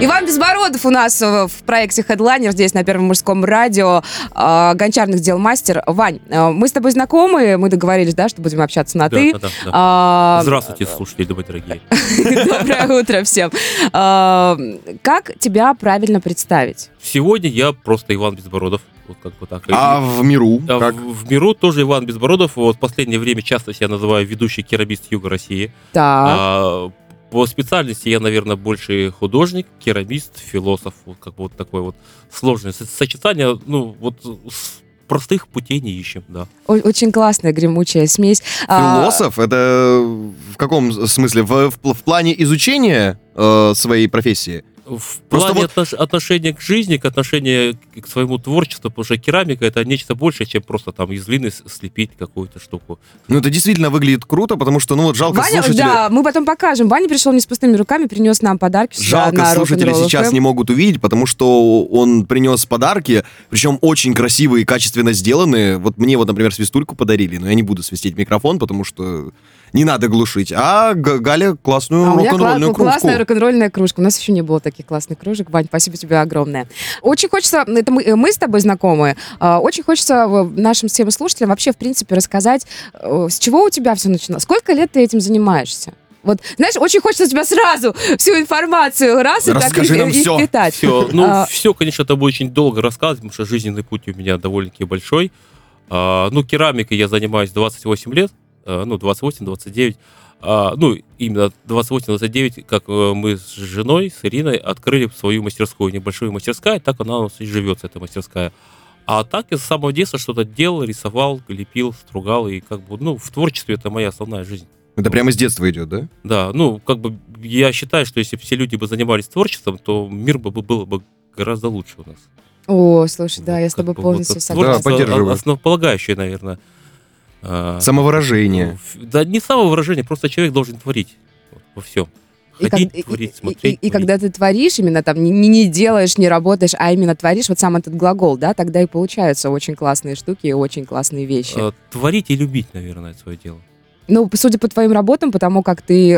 Иван Безбородов у нас в проекте Headliner здесь на Первом мужском радио. Э, гончарных дел мастер. Вань, э, мы с тобой знакомы, мы договорились, да, что будем общаться на Да, «ты». да, да, да. А, Здравствуйте, слушатели, добрые дорогие. Доброе утро всем. А, Как тебя правильно представить? Сегодня я просто Иван Безбородов. Вот как бы так. А И- в миру а как? в, в миру тоже Иван Безбородов. Вот в последнее время часто себя называю ведущий керамист Юга России. Так. А, по специальности я, наверное, больше художник, керамист, философ. Вот как бы вот такое вот сложное со- сочетание, ну, вот простых путей не ищем, да. Очень классная гремучая смесь. А, Философ? Это в каком смысле? В, в в плане изучения э, своей профессии? В Просто плане вот- отнош- отношения к жизни, к отношению к своему творчеству, потому что керамика это нечто большее, чем просто там из глины слепить какую-то штуку. Ну, это действительно выглядит круто, потому что, ну, вот жалко Ваня, слушатели... да, мы потом покажем. Ваня пришел не с пустыми руками, принес нам подарки Жалко, на слушатели сейчас не могут увидеть, потому что он принес подарки, причем очень красивые и качественно сделанные. Вот мне вот, например, свистульку подарили, но я не буду свистеть микрофон, потому что не надо глушить. А Галя классную А у меня рок-н-ролльную кла- кружку. классная рок-н-ролльная кружка. У нас еще не было таких классных кружек. Вань, спасибо тебе огромное. Очень хочется, это мы, мы с тобой знакомы, а, очень хочется нашим всем слушателям вообще, в принципе, рассказать, э, с чего у тебя все начиналось. Сколько лет ты этим занимаешься? Вот, знаешь, очень хочется у тебя сразу всю информацию раз и так Расскажи и, нам и всё. впитать. Все, ну, А, все, конечно, это будет очень долго рассказывать, потому что жизненный путь у меня довольно-таки большой. А, ну, керамикой я занимаюсь 28 лет, ну, 28-29. А, ну, именно 28-29, как э, мы с женой, с Ириной, открыли свою мастерскую, небольшую мастерскую, так она у нас и живется, эта мастерская. А так я с самого детства что-то делал, рисовал, лепил, стругал, и как бы, ну, в творчестве это моя основная жизнь. Это прямо с детства идет, да? Да, ну, как бы я считаю, что если бы все люди бы занимались творчеством, то мир бы был бы гораздо лучше у нас. О, слушай, да, Вот я с тобой полностью это согласна. творчество поддерживаю. Основополагающее, наверное. А, Самовыражение. в- Да не самовыражение, просто человек должен творить вот, во всем. И, Ходить, как- и- творить, и- смотреть. и- и творить. когда ты творишь, именно там не, не- делаешь, не работаешь, а именно творишь, вот сам этот глагол, да, тогда и получаются очень классные штуки и очень классные вещи. А, Творить и любить, наверное, свое дело. Ну, судя по твоим работам, потому как ты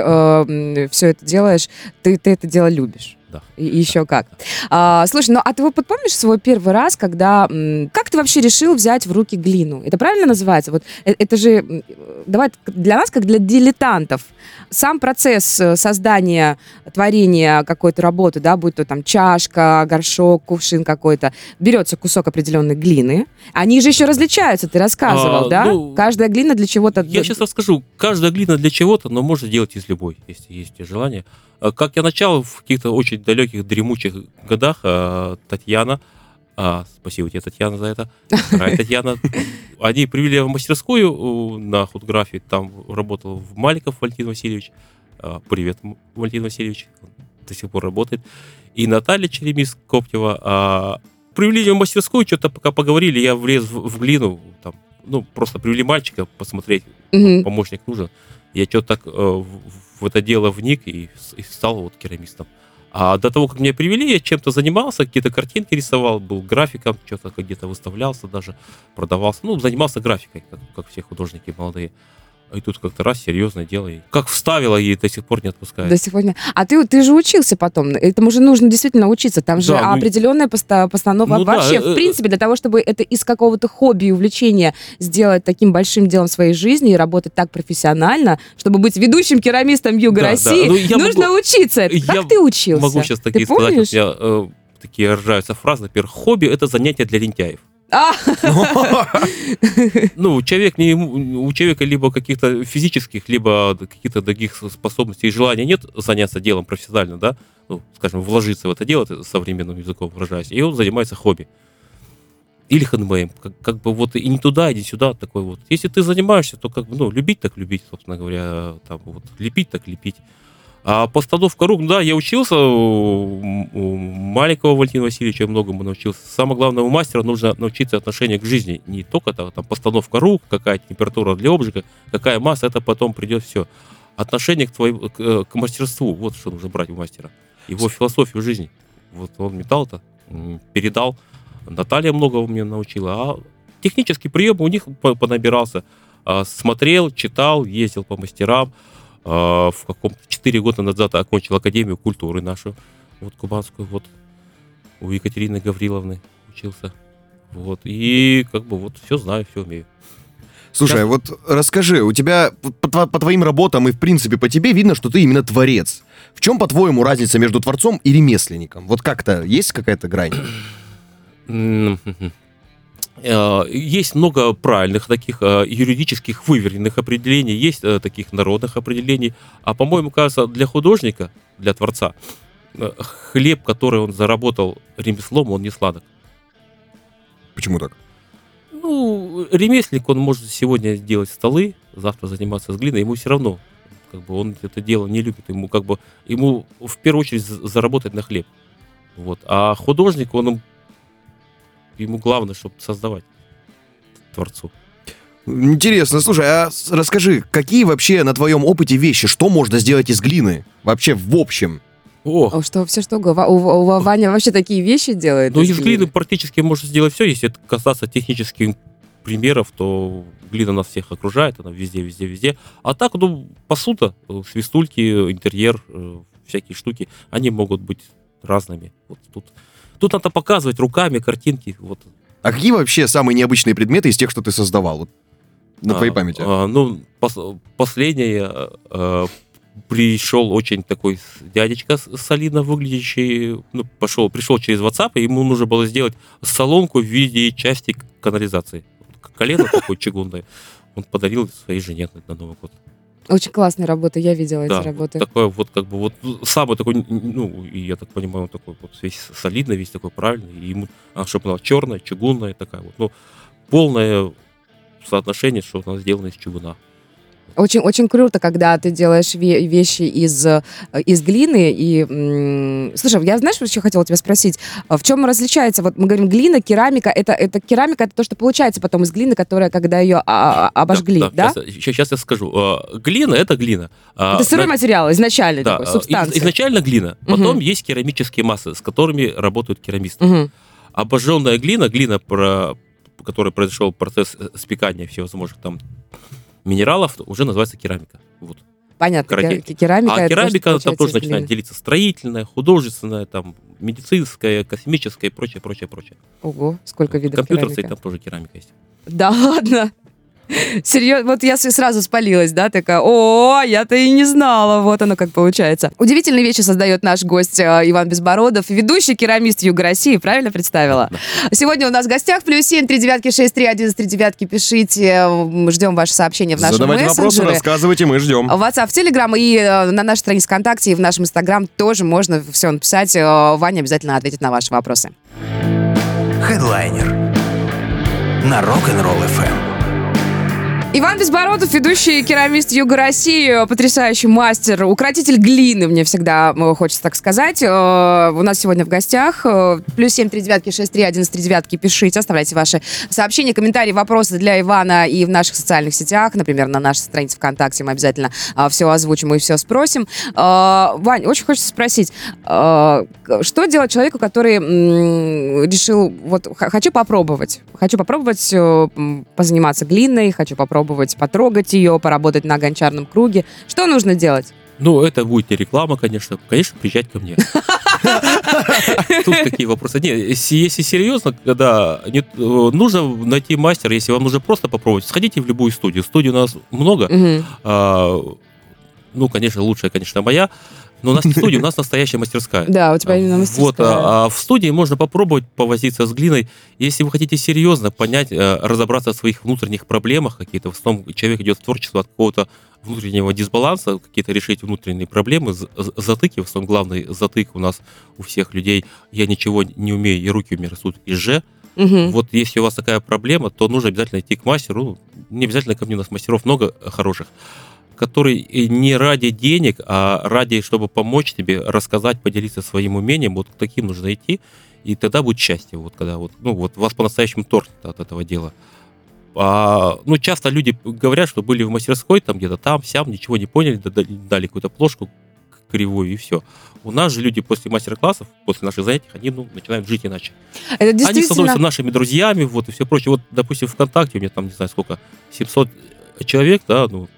все это делаешь, ты, ты это дело любишь. И еще как. А, слушай, ну а ты вот помнишь свой первый раз, когда... Как ты вообще решил взять в руки глину? Это правильно называется? Вот э- это же... Давай для нас, как для дилетантов, сам процесс э, создания, творения какой-то работы, да, будь то там чашка, горшок, кувшин какой-то, берется кусок определенной глины. Они же еще различаются, ты рассказывал, А, да? ну, Каждая глина для чего-то... Я сейчас расскажу. Каждая глина для чего-то, но можно делать из любой, если есть желание. А, Как я начал в каких-то очень далеких, дремучих годах, а, Татьяна, а, спасибо тебе, Татьяна, за это. Татьяна. Они привели в мастерскую на худграфе, там работал Маликов Валентин Васильевич. А, Привет, Валентин Васильевич, до сих пор работает. И Наталья Черемис Коптева. а, Привели ее в мастерскую, что-то пока поговорили, я влез в, в глину, там, ну, просто привели мальчика посмотреть, Мгм. помощник нужен. Я что-то так э, в, в это дело вник и, и стал вот керамистом. А до того, как меня привели, я чем-то занимался, какие-то картинки рисовал, был графиком, что-то где-то выставлялся даже, продавался. Ну, занимался графикой, как, как все художники молодые. И тут как-то раз серьезное дело. И как вставило, и до сих пор не отпускает. До сих пор не- А ты, ты же учился потом. Этому же нужно действительно учиться. Там же Да, ну, определенная поста- постановка. ну да, Вообще, э, в э, принципе, для того, чтобы это из какого-то хобби и увлечения сделать таким большим делом своей жизни и работать так профессионально, чтобы быть ведущим керамистом Юга Да, да. России, Ну, я нужно могу- учиться. этому. я Как ты учился? Могу сейчас Ты такие сказать, помнишь? вот я, э, такие рождаются фразы. Например, хобби это занятие для лентяев. А, Ну, человек не, у человека либо каких-то физических, либо каких-то других способностей и желаний нет заняться делом профессионально, да, ну, скажем, вложиться в это дело, современным языком выражаясь, и он занимается хобби. Или хендмейм, как, как бы вот и не туда, и не сюда, такой вот. Если ты занимаешься, то как бы, ну, любить так любить, собственно говоря, там вот, лепить так лепить. А постановка рук, да, я учился у, маленького Валентина Васильевича, многому научился. Самое главное, у мастера нужно научиться отношению к жизни. Не только там, там постановка рук, какая температура для обжига, какая масса, это потом придет все. Отношение к, твоему, к, э, к мастерству, вот что нужно брать у мастера. Его философию жизни. Вот он металл-то передал. Наталья многого меня научила. А технический прием у них по- понабирался. А, Смотрел, читал, ездил по мастерам. А, В каком 4 года назад окончил Академию культуры нашу, вот кубанскую, вот у Екатерины Гавриловны учился. Вот. И как бы вот все знаю, все умею. Слушай, Да. вот расскажи, у тебя по, по твоим работам и, в принципе, по тебе видно, что ты именно творец. В чем, по-твоему, разница между творцом и ремесленником? Вот как-то есть какая-то грань? Э, Есть много правильных таких э, юридических выверенных определений, есть э, таких народных определений. А по-моему, кажется, для художника, для творца, хлеб, который он заработал ремеслом, он не сладок. Почему так? Ну, ремесленник, он может сегодня делать столы, завтра заниматься с глиной, ему все равно. Как бы он это дело не любит, ему как бы ему в первую очередь за- заработать на хлеб. Вот. А художник, он ему главное, чтобы создавать творцу. Интересно, слушай, а расскажи, какие вообще на твоем опыте вещи, что можно сделать из глины? Вообще, в общем. О, О, что, все что, угодно. у, у- у Ваня вообще такие вещи делает? ну из из глины практически можно сделать все, если это касаться технических примеров, то глина нас всех окружает, она везде, везде, везде. А так, ну, посуда, э, свистульки, интерьер, э, всякие штуки, они могут быть разными. Вот тут, тут надо показывать руками картинки. Вот. А какие вообще самые необычные предметы из тех, что ты создавал? Вот на твоей А, памяти. а, ну, пос- последнее э, пришел очень такой дядечка солидно выглядящий, ну, пошел, пришел через WhatsApp, и ему нужно было сделать соломку в виде части канализации. Колено такое чугунное. Он подарил своей жене на Новый год. Очень классная работа, я видела Да, эти работы. Такой вот, как бы, вот самый такой, ну, и я так понимаю, он такой вот весь солидный, весь такой правильный. И ему, а, чтобы она черная, чугунная такая вот, ну, полное соотношение, что она сделана из чугуна. Очень, очень круто, когда ты делаешь ве- вещи из, э, из глины. И, слушай, я знаешь, что еще хотела тебя спросить? А В чем различается? Вот мы говорим глина, керамика. Это, это керамика, это то, что получается потом из глины, которая, когда ее а, а, обожгли, да? Сейчас, я скажу. А, Глина это глина. Это сырой на- материал, изначальный да, такой, а, субстанция. из- изначально глина. Потом есть керамические массы, с которыми работают керамисты. Мгм. Обожженная глина, глина, про, которой произошел процесс э, спекания всевозможных там минералов, уже называется керамика. Вот. Понятно, Карате. ке- керамика. а это то, керамика там получается тоже из начинает делиться строительная, художественная, там, медицинская, космическая и прочее, прочее, прочее. Ого, сколько видов Компьютер стоит, керамика. там тоже керамика есть. Да ладно? Серьезно, вот я сразу спалилась, да, такая, о, я-то и не знала, вот оно как получается. Удивительные вещи создает наш гость э, Иван Безбородов, ведущий керамист Юга России, правильно представила? Сегодня у нас в гостях, плюс семь, три девятки, шесть, три, один, три девятки, пишите, ждем ваши сообщения в нашем Задавайте вопросы, рассказывайте, мы ждем. В WhatsApp, в Telegram и э, на нашей странице ВКонтакте и в нашем Инстаграм тоже можно все написать. Э, Ваня обязательно ответит на ваши вопросы. Хедлайнер на Rock'n'Roll FM. Иван Безбородов, ведущий керамист Юга России, потрясающий мастер, укротитель глины, мне всегда э, хочется так сказать. Э, У нас сегодня в гостях. Э, Плюс семь три девятки шесть три один три девятки. Пишите, оставляйте ваши сообщения, комментарии, вопросы для Ивана и в наших социальных сетях, например, на нашей странице ВКонтакте. Мы обязательно все озвучим и все спросим. Вань, очень хочется спросить, что делать человеку, который решил, вот, хочу попробовать, хочу попробовать позаниматься глиной, хочу попробовать потрогать ее, поработать на гончарном круге. Что нужно делать? Ну, это будет не реклама, конечно. Конечно, приезжать ко мне. Тут какие вопросы? Не, если, серьезно, когда нужно найти мастера, если вам нужно просто попробовать, сходите в любую студию. Студий у нас много. А, ну, конечно, лучшая, конечно, моя. Но у нас не студия, у нас настоящая мастерская. Да, у тебя именно мастерская. Вот, а, а в студии можно попробовать повозиться с глиной. Если вы хотите серьезно понять, э, разобраться в своих внутренних проблемах, какие-то, в основном человек идет в творчество от какого-то внутреннего дисбаланса, какие-то решить внутренние проблемы, затыки, в основном главный затык у нас у всех людей, я ничего не умею, и руки у меня растут из же. Мгм. Вот если у вас такая проблема, то нужно обязательно идти к мастеру, Ну, не обязательно ко мне, у нас мастеров много хороших, который и не ради денег, а ради, чтобы помочь тебе, рассказать, поделиться своим умением, вот к таким нужно идти, и тогда будет счастье, вот когда вот, ну вот вас по-настоящему торт от этого дела. А, ну, часто люди говорят, что были в мастерской, там где-то там, сям, ничего не поняли, да- да- дали какую-то плошку, кривой, и все. У нас же люди после мастер-классов, после наших занятий, они ну, начинают жить иначе. Это Они действительно... становятся нашими друзьями, вот, и все прочее. Вот, допустим, ВКонтакте у меня там, не знаю, сколько, 700 человек, да, ну,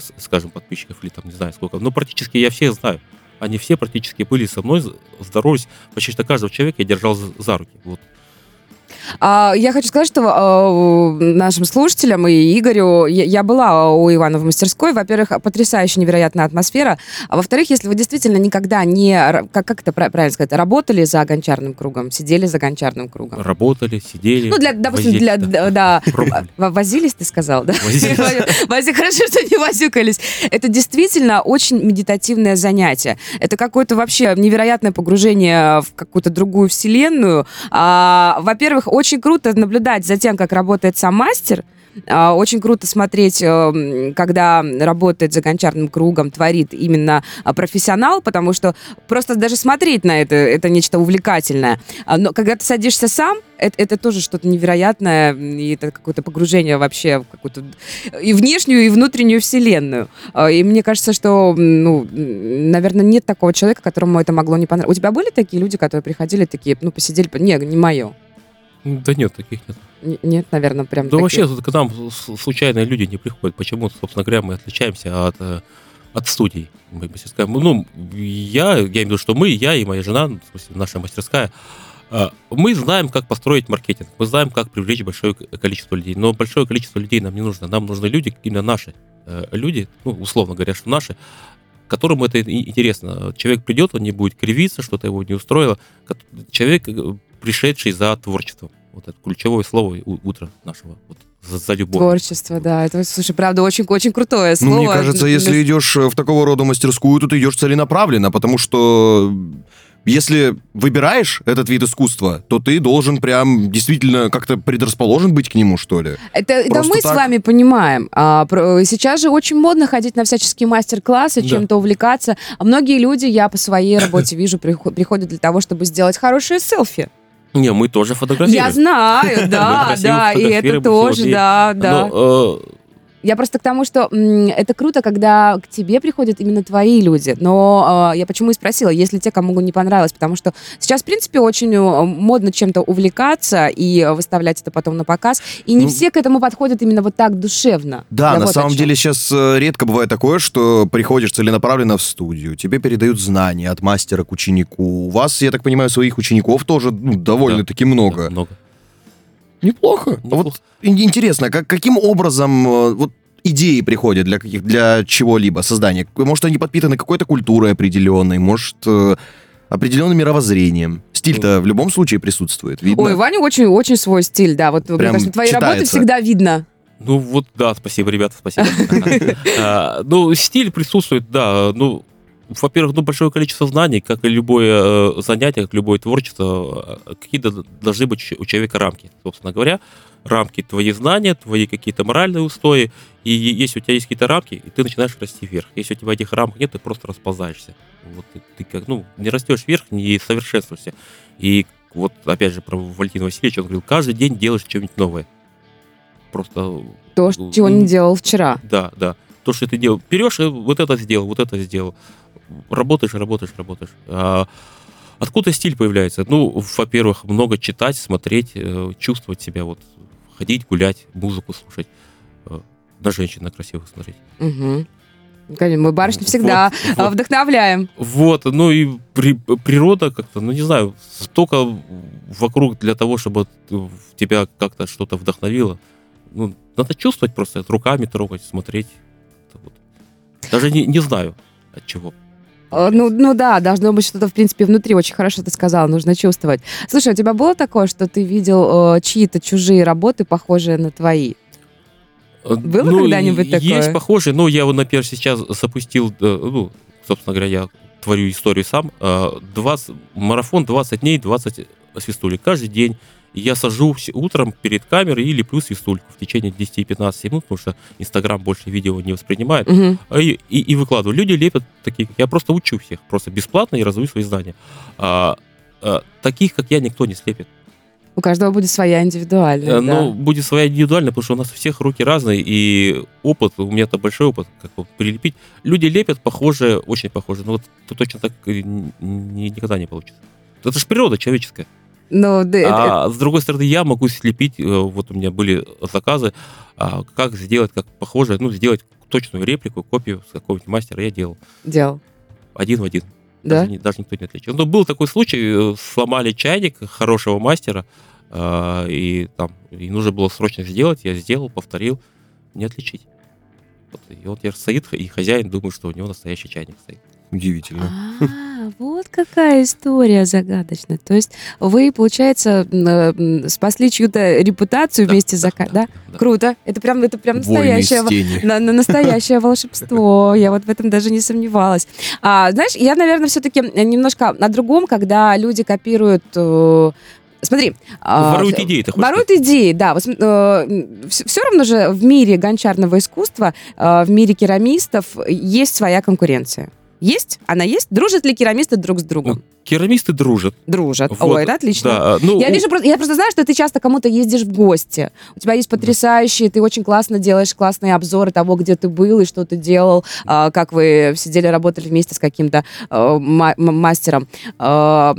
скажем, подписчиков, или там, не знаю, сколько. Ну, практически я всех знаю. Они все практически были со мной, здоровались. Почти что каждого человека я держал за руки. Вот. А, Я хочу сказать, что а, нашим слушателям и Игорю, я, я была у Ивана в мастерской. Во-первых, потрясающая, невероятная атмосфера. А во-вторых, если вы действительно никогда не, как, как это пра- правильно сказать, работали за гончарным кругом, сидели за гончарным кругом. Работали, сидели. Ну, для, допустим, возились, для, да. да. Пробовали. Возились, ты сказал, да? Возились. Вози- Хорошо, что не возюкались. Это действительно очень медитативное занятие. Это какое-то вообще невероятное погружение в какую-то другую вселенную. А, Во-первых, очень круто наблюдать за тем, как работает сам мастер. А, Очень круто смотреть, э, когда работает за гончарным кругом, творит именно а, профессионал, потому что просто даже смотреть на это, это нечто увлекательное. А, Но когда ты садишься сам, это, это тоже что-то невероятное, и это какое-то погружение вообще в какую-то и внешнюю, и внутреннюю вселенную. И мне кажется, что, ну, наверное, нет такого человека, которому это могло не понравиться. У тебя были такие люди, которые приходили такие, ну, посидели, по- не, не мое. Да нет, таких нет. Н- Нет, наверное, прям Да таких. вообще к нам случайные люди не приходят. Почему, собственно говоря, мы отличаемся от, э, от студий. Мы мастерская. Ну, я, я имею в виду, что мы, я и моя жена, в смысле, наша мастерская, э, мы знаем, как построить маркетинг, мы знаем, как привлечь большое количество людей. Но большое количество людей нам не нужно. Нам нужны люди, именно наши э, люди, ну, условно говоря, что наши, которому это интересно. Человек придет, он не будет кривиться, что-то его не устроило. Человек, пришедший за творчеством. Вот это ключевое слово утра нашего. Вот, за, за любовь. Творчество, да. Это, слушай, правда, очень, очень крутое слово. Ну, мне кажется, если идешь в такого рода мастерскую, то ты идешь целенаправленно, потому что если выбираешь этот вид искусства, то ты должен прям действительно как-то предрасположен быть к нему, что ли. Это, это мы с так. вами понимаем. А, про- сейчас же очень модно ходить на всяческие мастер-классы, Да. чем-то увлекаться. А многие люди, я по своей работе вижу, приход- приходят для того, чтобы сделать хорошие селфи. Не, мы тоже фотографируем. Я знаю, да, да, и это тоже, да, да. Я просто к тому, что м, это круто, когда к тебе приходят именно твои люди. Но э, я почему и спросила, если те, кому не понравилось, потому что сейчас, в принципе, очень э, модно чем-то увлекаться и выставлять это потом на показ, и не Ну, все к этому подходят именно вот так душевно. Да, Я на вот самом деле сейчас э, редко бывает такое, что приходишь целенаправленно в студию, тебе передают знания от мастера к ученику. У вас, я так понимаю, своих учеников тоже ну, довольно-таки много. да, много. Неплохо. Неплохо. Вот ин- интересно, как, каким образом э, вот идеи приходят для каких для чего-либо создания? Может, они подпитаны какой-то культурой определенной, может, э, определенным мировоззрением. Стиль-то в любом случае присутствует, видно. Ой, Ваня очень-очень свой стиль, да. Вот, мне Прям кажется, твои работы читается. всегда видно. Ну вот, да, спасибо, ребята, спасибо. А, Ну, стиль присутствует, да. Ну, во-первых, ну, большое количество знаний, как и любое э, занятие, как любое творчество, э, какие-то должны быть у человека рамки, собственно говоря. Рамки твои знания, твои какие-то моральные устои. И если у тебя есть какие-то рамки, и ты начинаешь расти вверх. Если у тебя этих рамок нет, ты просто расползаешься. Вот ты, ты как, ну, не растешь вверх, не совершенствуешься. И вот, опять же, про Валентина Васильевича, он говорил, каждый день делаешь что-нибудь новое. Просто То, Ну, чего ну, не делал вчера. да, да. То, что ты делал. Берешь и вот это сделал, вот это сделал. Работаешь, работаешь, работаешь. А откуда стиль появляется? Ну, во-первых, много читать, смотреть, э, чувствовать себя, вот ходить, гулять, музыку слушать, э, на женщин на красивых смотреть. Угу. Конечно, мы барышни Вот, всегда вот. а, вдохновляем. Вот, ну и при- природа как-то, ну не знаю, столько вокруг для того, чтобы тебя как-то что-то вдохновило. Ну, надо чувствовать просто, руками трогать, смотреть. Вот. Даже не, не знаю от чего. Э, Ну, ну да, должно быть что-то, в принципе, внутри. Очень хорошо ты сказала, нужно чувствовать. Слушай, у тебя было такое, что ты видел э, чьи-то чужие работы, похожие на твои? Было Ну, когда-нибудь такое? Есть похожие, но я вот, например, сейчас запустил, э, ну, собственно говоря, я творю историю сам. э, 20, марафон 20 дней, 20 свистулек. Каждый день я сажусь утром перед камерой и леплю свистульку в течение 10-15 минут, потому что Инстаграм больше видео не воспринимает. А И, и, и выкладываю. Люди лепят такие, я просто учу всех, просто бесплатно и раздаю свои знания. А, а, таких, как я, никто не слепит. У каждого будет своя индивидуальная, Э, да. Но будет своя индивидуальная, потому что у нас у всех руки разные, и опыт, у меня это большой опыт, как бы прилепить. Люди лепят похожие, очень похожие, но вот тут точно так э, никогда не получится. Это же природа человеческая. Ну, да, это- А с другой стороны, я могу слепить, э, вот у меня были заказы, а, как сделать, как похоже, ну, сделать точную реплику, копию с какого-нибудь мастера я делал. делал. Один в один. Да? Даже, даже никто не отличил. Но был такой случай, э, сломали чайник хорошего мастера, а, и там и нужно было срочно сделать, я сделал, повторил, не отличить. Вот, и вот я стоит, и хозяин думает, что у него настоящий чайник стоит. Удивительно. А, вот какая история загадочная. То есть вы, получается, м, спасли чью-то репутацию Да, вместе с да, заказом, да, да? да. Круто. Это прям, это прям настоящее, на- на- настоящее волшебство. Я вот в этом даже не сомневалась. А, знаешь, я, наверное, все-таки немножко на другом, когда люди копируют... э, Смотри. а, Воруют идеи, ты хочешь Воруют идеи, да. Вот, все, равно же в мире гончарного искусства, э, в мире керамистов есть своя конкуренция. Есть? Она есть? Дружат ли керамисты друг с другом? Керамисты дружат. Дружат. Вот, Ой, это отлично. Да, ну, Я вижу, просто, я просто знаю, что ты часто кому-то ездишь в гости. У тебя есть потрясающие, ты очень классно делаешь классные обзоры того, где ты был и что ты делал, а, как вы сидели, работали вместе с каким-то а, мастером. А,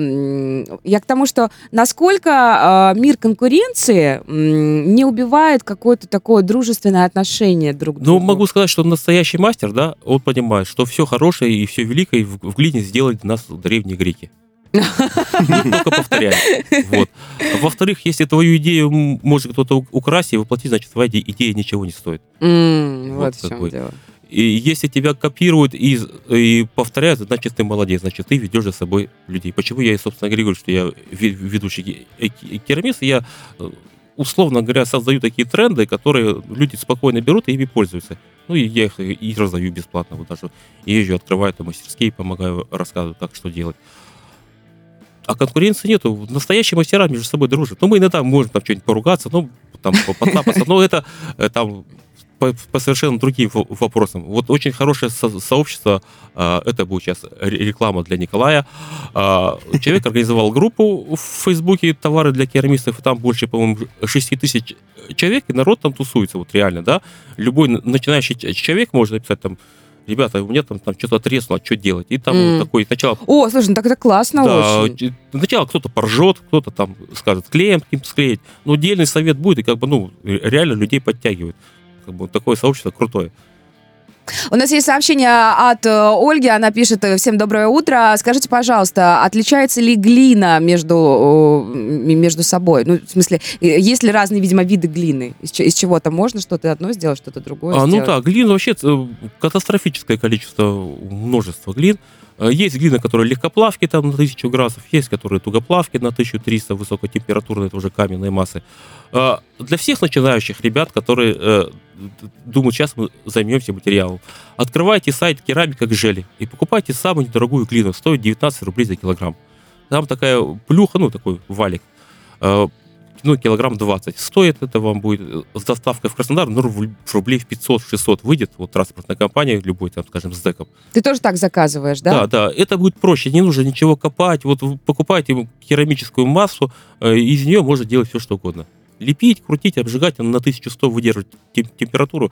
Я к тому, что насколько а, мир конкуренции не убивает какое-то такое дружественное отношение друг к Ну, другу. могу сказать, что настоящий мастер, да, он понимает, что все хорошее и все великое в, глине сделали нас древние греки. Только. Вот. А Во-вторых, если твою идею может кто-то украсть и воплотить, значит, твоя иде- идея ничего не стоит. Вот Вот в чем дело. И если тебя копируют и, и повторяют, значит, ты молодец, значит, ты ведешь за собой людей. Почему я, собственно, говорю, что я ве- ведущий э, ке- керамист, я, э, условно говоря, создаю такие тренды, которые люди спокойно берут и ими пользуются. Ну, и я их и раздаю бесплатно. Вот даже езжу, открываю там мастерские, помогаю, рассказываю, как что делать. А конкуренции нету. Настоящие мастера между собой дружат. Ну, мы иногда можем там что-нибудь поругаться, ну, там, по- поцапаться, но это э, там по, по совершенно другим во- вопросам. Вот очень хорошее со- сообщество, а, это будет сейчас ре- реклама для Николая. А, Человек организовал группу в Фейсбуке «Товары для керамистов», и там больше, по-моему, 6 тысяч человек, и народ там тусуется, вот реально, да. Любой начинающий человек может написать там, ребята, у меня там, там что-то треснуло, что делать? И там вот такой сначала О, слушай, ну так это классно да, очень. сначала кто-то поржет, кто-то там скажет клеем каким-то склеить. Но отдельный совет будет, и как бы, ну, ре- реально людей подтягивает. Как бы такое сообщество крутое. У нас есть сообщение от э, Ольги. Она пишет: э, Всем доброе утро. Скажите, пожалуйста, отличается ли глина между, э, между собой? Ну, в смысле, есть ли разные, видимо, виды глины? Из, из чего-то можно что-то одно сделать, что-то другое А, ну сделать? да, глин вообще катастрофическое количество, множество глин. Э, Есть глина, которая легкоплавки там на 1000 градусов, есть, которые тугоплавки на 1300, высокотемпературные, это уже каменные массы. Э, Для всех начинающих ребят, которые э, думают, сейчас мы займемся материалом, открывайте сайт керамика к жели и покупайте самую недорогую глину, стоит 19 рублей за килограмм. Там такая плюха, ну такой валик, ну, килограмм 20. Стоит это вам будет э, с доставкой в Краснодар, ну, рублей в 500-600 выйдет, вот транспортная компания, любой, там, скажем, с деком. Ты тоже так заказываешь, да? Да, да, это будет проще, не нужно ничего копать, вот вы покупаете керамическую массу, э, из нее можно делать все, что угодно. Лепить, крутить, обжигать, она на 1100 выдерживать тем- температуру.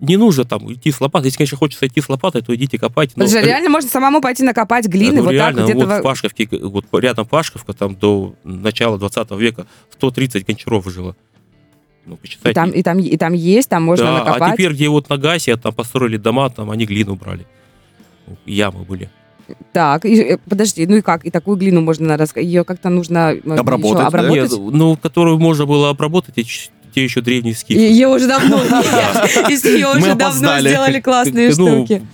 Не нужно там идти с лопатой. Если, конечно, хочется идти с лопатой, то идите копать. но- что реально можно самому пойти накопать глины ну, вот реально, так где-то. вот во- в Пашковке, вот рядом Пашковка, там до начала 20 века 130 гончаров жило. Ну, И почитайте. там, и, там, и там есть, там можно да, накопать. а теперь, где вот на Гасе, там построили дома, там они глину брали. Ямы были. Так, и, э, подожди, ну и как? И такую глину можно ее как-то нужно еще Обработать, да? обработать? Нет, ну, которую можно было обработать, те, еще древние скифы. Ее уже давно нет. Мы уже давно сделали классные ну, штуки.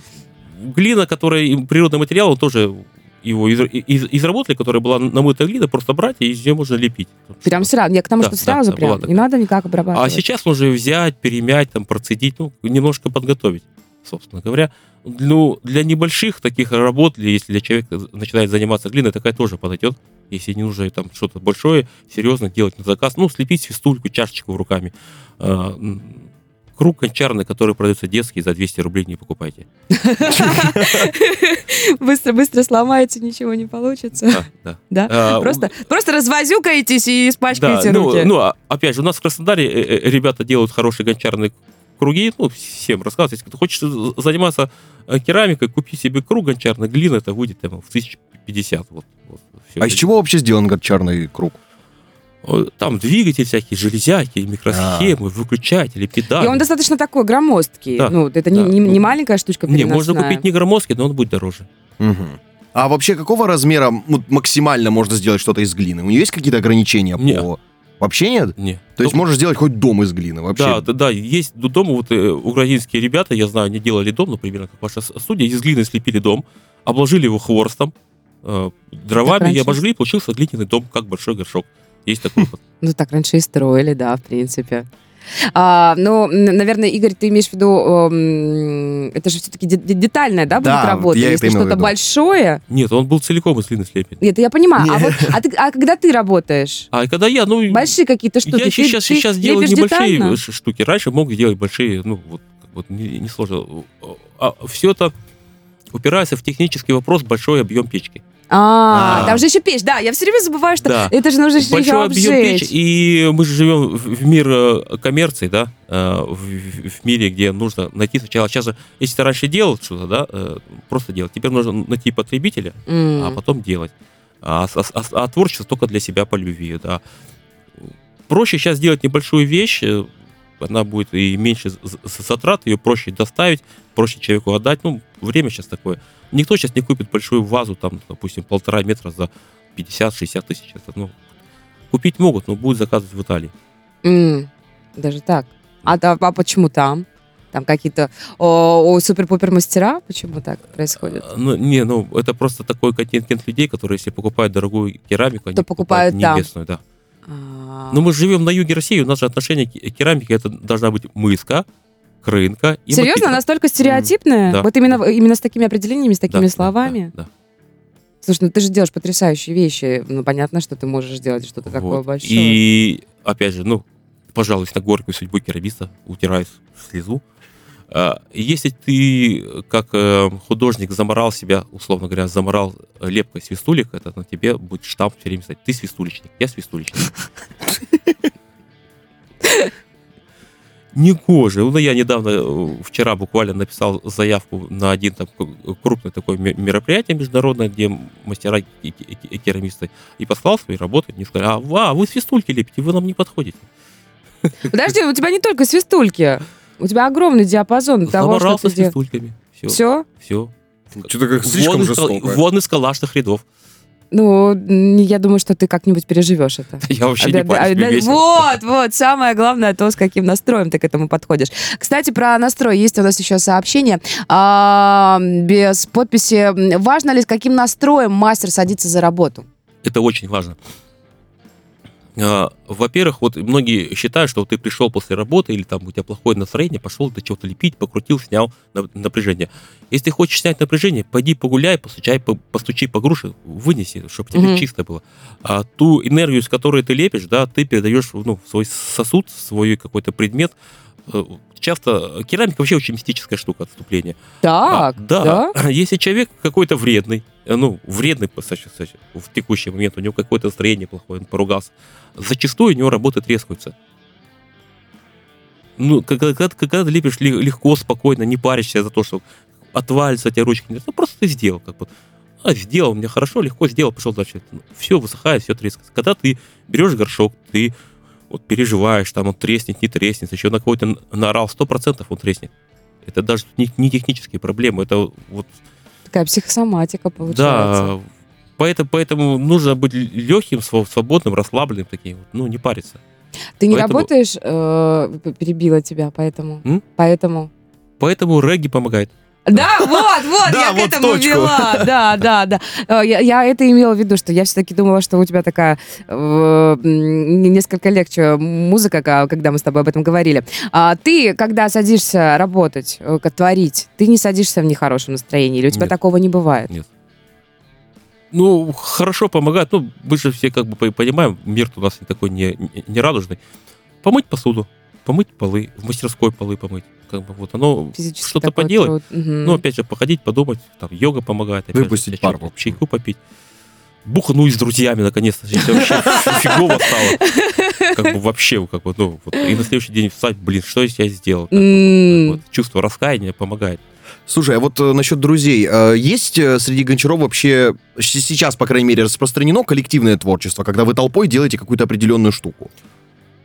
Глина, которая природный материал, он тоже его из, из- изработали, которая была намытая глина, просто брать и из нее можно лепить. Прям сразу. Я к тому, Да, что да, сразу да, прям. Не надо никак А обрабатывать. сейчас нужно взять, перемять, там, процедить, ну, немножко подготовить, собственно говоря. Ну, для небольших таких работ, если для человека начинает заниматься глиной, такая тоже подойдет. Если не нужно там что-то большое, серьезно делать на заказ. Ну, слепить свистульку, чашечку руками. А, круг гончарный, который продается детский, за 200 рублей не покупайте. Быстро-быстро сломаете, ничего не получится. Да, да. А, Просто, развозюкаетесь и испачкаете ну, руки. ну, а, опять же, у нас в Краснодаре э, э, ребята делают хорошие гончарные круги, ну, всем рассказывать. Если кто хочет з- заниматься э, керамикой, купи себе круг гончарный, глина, это выйдет там, в 1050. Вот, вот, А из чего вообще сделан гончарный круг? Там двигатель всякие, железяки, микросхемы, выключатели, педали. И он достаточно такой громоздкий. Да, Ну, это не, да. не- не маленькая штучка Не, можно купить не громоздкий, но он будет дороже. Мгм. А вообще какого размера ну, максимально можно сделать что-то из глины? У нее есть какие-то ограничения Нет. по... Вообще нет? Не. То есть Только- можешь сделать хоть дом из глины вообще? Да, да, да, есть д- дома, вот э, украинские ребята, я знаю, они делали дом, например, как ваша студия, из глины слепили дом, обложили его хворстом, э, дровами раньше- и обожгли, получился глиняный дом, как большой горшок. Есть такой вот. Ну, так раньше и строили, да, в принципе. А, ну, наверное, Игорь, ты имеешь в виду, эм, это же все-таки детальная, да, будет Да, работа? я Если что-то большое, Нет, он был целиком из глины слеплен. это я понимаю. А, Не. вот, а, ты- а когда ты работаешь? А когда я, ну... Большие какие-то штуки? Я ты- сейчас, ты сейчас делаю небольшие детально? штуки. Раньше мог делать большие, ну, вот, вот не, не сложно. А, все это упирается в технический вопрос большой объем печки. А, А. там же еще печь. Да, я все время забываю, что Да. это же нужно еще большой объем обжечь. печи, и мы же живем в, мир э, коммерции, да, э, в, в- мире, где нужно найти сначала, сейчас же, если ты раньше делал что-то, да, э, просто делать, теперь нужно найти потребителя, М. а потом делать. А, с- а- а творчество только для себя по любви, да. Проще сейчас сделать небольшую вещь, она будет и меньше затрат, ее проще доставить, проще человеку отдать. Ну, время сейчас такое. Никто сейчас не купит большую вазу, там, допустим, полтора метра за 50-60 тысяч. Это, ну, купить могут, но будут заказывать в Италии. М, Даже так. А, та- а почему там? Там какие-то супер-пупер мастера? Почему так происходит? А, Ну, не, ну, это просто такой контингент людей, которые, если покупают дорогую керамику, они То покупают там. небесную, да. А, Но мы живем на юге России, у нас же отношение к керамике, это должна быть мыска, крынка и Серьезно, макитка. настолько стереотипная? Да. Вот именно, именно с такими определениями, с Да, такими да, словами? Да, да. Слушай, ну ты же делаешь потрясающие вещи. Ну, понятно, что ты можешь сделать что-то такое Вот. большое. И, опять же, ну, пожалуйста, на горькую судьбу керамиста, утирай слезу. А, Если ты, как э, художник, заморал себя, условно говоря, заморал лепкой свистулик, это на тебе будет штамп все время стоять. Ты свистуличник, я свистуличник. Не кожа. Ну, я недавно, э, вчера буквально написал заявку на один там к- крупное такое ме- мероприятие международное, где мастера и, керамисты, и послал свои работы. Мне сказали, а, ва, вы свистульки лепите, вы нам не подходите. Подожди, у тебя не только свистульки. У тебя огромный диапазон того, что ты делаешь. свистульками. Все. Все? Все. Что-то как слишком жестоко. вон из калашных рядов. Ну, я думаю, что ты как-нибудь переживешь это. Я вообще Да, не парюсь, да, мне да, весело. Вот, вот, самое главное то, с каким настроем ты к этому подходишь. Кстати, про настрой. Есть у нас еще сообщение а, без подписи. Важно ли, с каким настроем мастер садится за работу? Это очень важно. А, Во-первых, вот многие считают, что вот ты пришел после работы или там у тебя плохое настроение, пошел ты чего-то лепить, покрутил, снял на- напряжение. Если ты хочешь снять напряжение, пойди погуляй, постучай, по- постучи по груше, вынеси, чтобы тебе Мгм. чисто было. А ту энергию, с которой ты лепишь, да, ты передаешь ну, в свой сосуд, в свой какой-то предмет. Э, Часто керамика вообще очень мистическая штука отступления. Так, А, да. Если человек какой-то вредный, э, ну, вредный кстати, кстати, в текущий момент, у него какое-то настроение плохое, он поругался, зачастую у него работы трескаются. Ну, когда, когда, когда ты лепишь легко, спокойно, не паришься за то, что отвалится тебя ручки, ну, просто ты сделал, как бы. А, сделал, мне хорошо, легко сделал, пошел дальше. все высыхает, все трескается. Когда ты берешь горшок, ты вот переживаешь, там он треснет, не треснет, еще на какой-то наорал, 100% он треснет. Это даже не, не технические проблемы, это вот Такая психосоматика получается. да, поэтому, поэтому нужно быть легким, свободным, расслабленным таким, ну, не париться. Ты не Поэтому- работаешь, э, перебила тебя, поэтому. М? Поэтому. Поэтому регги помогает. Да, вот, вот, Да, я к вот в этому точку. вела. Да, да, да. Э, Я, я это имела в виду, что я все-таки думала, что у тебя такая э, несколько легче музыка, ка- когда мы с тобой об этом говорили. А ты, когда садишься работать, э, творить, ты не садишься в нехорошем настроении, или у тебя Нет. такого не бывает? Ну, хорошо помогает. Ну, мы же все как бы по- понимаем, мир у нас не такой не, не, не радужный. Помыть посуду, помыть полы, в мастерской полы помыть. Как бы вот оно Физически что-то поделать. труд. Мгм. Ну, опять же, походить, подумать, там, йога помогает. опять же, Выпустить для пар, общем. Чайку попить. Бухнуть с друзьями, наконец-то. Вообще фигово стало. Как бы вообще, как бы, ну, вот. И на следующий день встать, блин, что я сделал? Как бы, вот, вот. Чувство раскаяния помогает. Слушай, а вот э, насчет друзей. э, Есть э, среди гончаров вообще, сейчас, по крайней мере, распространено коллективное творчество, когда вы толпой делаете какую-то определенную штуку?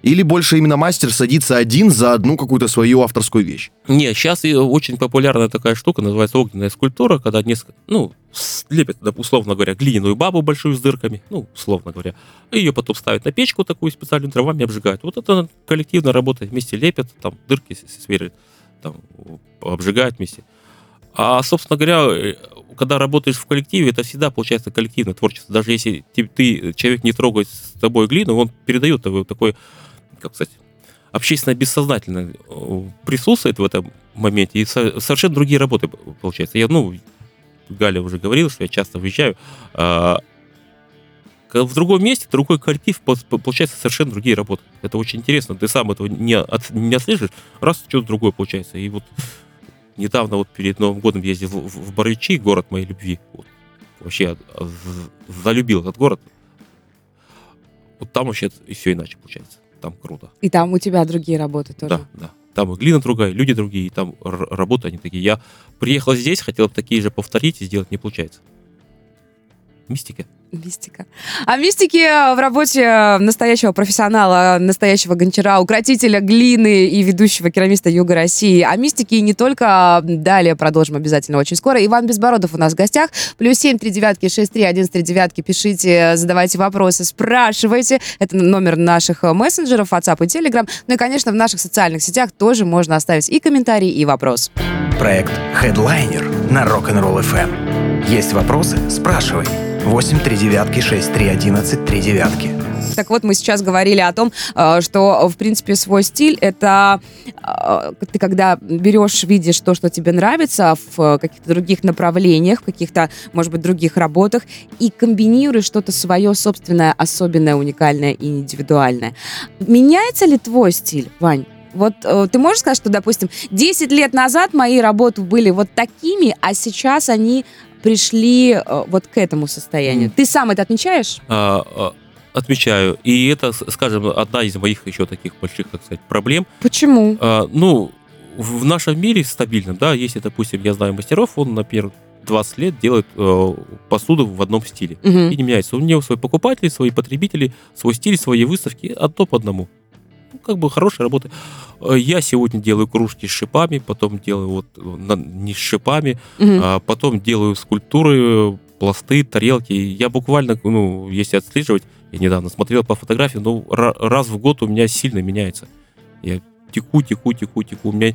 Или больше именно мастер садится один за одну какую-то свою авторскую вещь? Не, сейчас очень популярная такая штука, называется огненная скульптура, когда несколько, ну, с- лепят, да, условно говоря, глиняную бабу большую с дырками, ну, условно говоря, и ее потом ставят на печку такую специальную, дровами обжигают. Вот это коллективно работает, вместе лепят, там дырки с- сверлят, там обжигают вместе. А, собственно говоря, э, когда работаешь в коллективе, это всегда получается коллективное творчество. Даже если ты, ты- человек не трогает с тобой глину, он передает такой, как сказать, общественно бессознательно э, присутствует в этом моменте, и со- совершенно другие работы п- получается. Я, ну, Галя уже говорила, что я часто выезжаю. а, в другом месте, другой коллектив, получается совершенно другие работы. Это очень интересно. Ты сам этого не, от- не отслеживаешь, раз что-то другое получается. И вот недавно вот перед Новым годом ездил в, в- Боровичи, город моей любви. Вот. Вообще залюбил этот город. Вот там вообще все иначе получается. Там круто. И там у тебя другие работы тоже. Да, да. Там и глина другая, люди другие, и там работы они такие. Я приехал здесь, хотел бы такие же повторить и сделать, не получается. Мистика. Мистика. А мистики в работе настоящего профессионала, настоящего гончара, укротителя глины и ведущего керамиста Юга России. А мистики не только далее продолжим обязательно очень скоро. Иван Безбородов у нас в гостях. Плюс семь три девятки шесть три один три девятки. Пишите, задавайте вопросы, спрашивайте. Это номер наших мессенджеров, WhatsApp и Telegram. Ну и, конечно, в наших социальных сетях тоже можно оставить и комментарий, и вопрос. Проект Headliner на Rock'n'Roll FM. Есть вопросы? Спрашивай. 8 3 девятки 6 3 11 3 девятки. Так вот, мы сейчас говорили о том, э, что, в принципе, свой стиль — это э, ты когда берешь, видишь то, что тебе нравится в э, каких-то других направлениях, в каких-то, может быть, других работах, и комбинируешь что-то свое собственное, особенное, уникальное и индивидуальное. Меняется ли твой стиль, Вань? Вот э, ты можешь сказать, что, допустим, 10 лет назад мои работы были вот такими, а сейчас они пришли э, вот к этому состоянию. Мгм. Ты сам это отмечаешь? А, а, отмечаю. И это, скажем, одна из моих еще таких больших, так сказать, проблем. Почему? А, ну, в нашем мире стабильном, да, если, допустим, я знаю мастеров, он, например, 20 лет делает э, посуду в одном стиле. Мгм. И не меняется. У него свой покупатель, свои потребители, свой стиль, свои выставки, одно по одному. Ну, как бы хорошая работа. Э, Я сегодня делаю кружки с шипами, потом делаю вот не с шипами, Мгм. а потом делаю скульптуры, пласты, тарелки. Я буквально, ну, если отслеживать, я недавно смотрел по фотографии, ну, ра- раз в год у меня сильно меняется. Я теку, теку, теку, теку. У меня...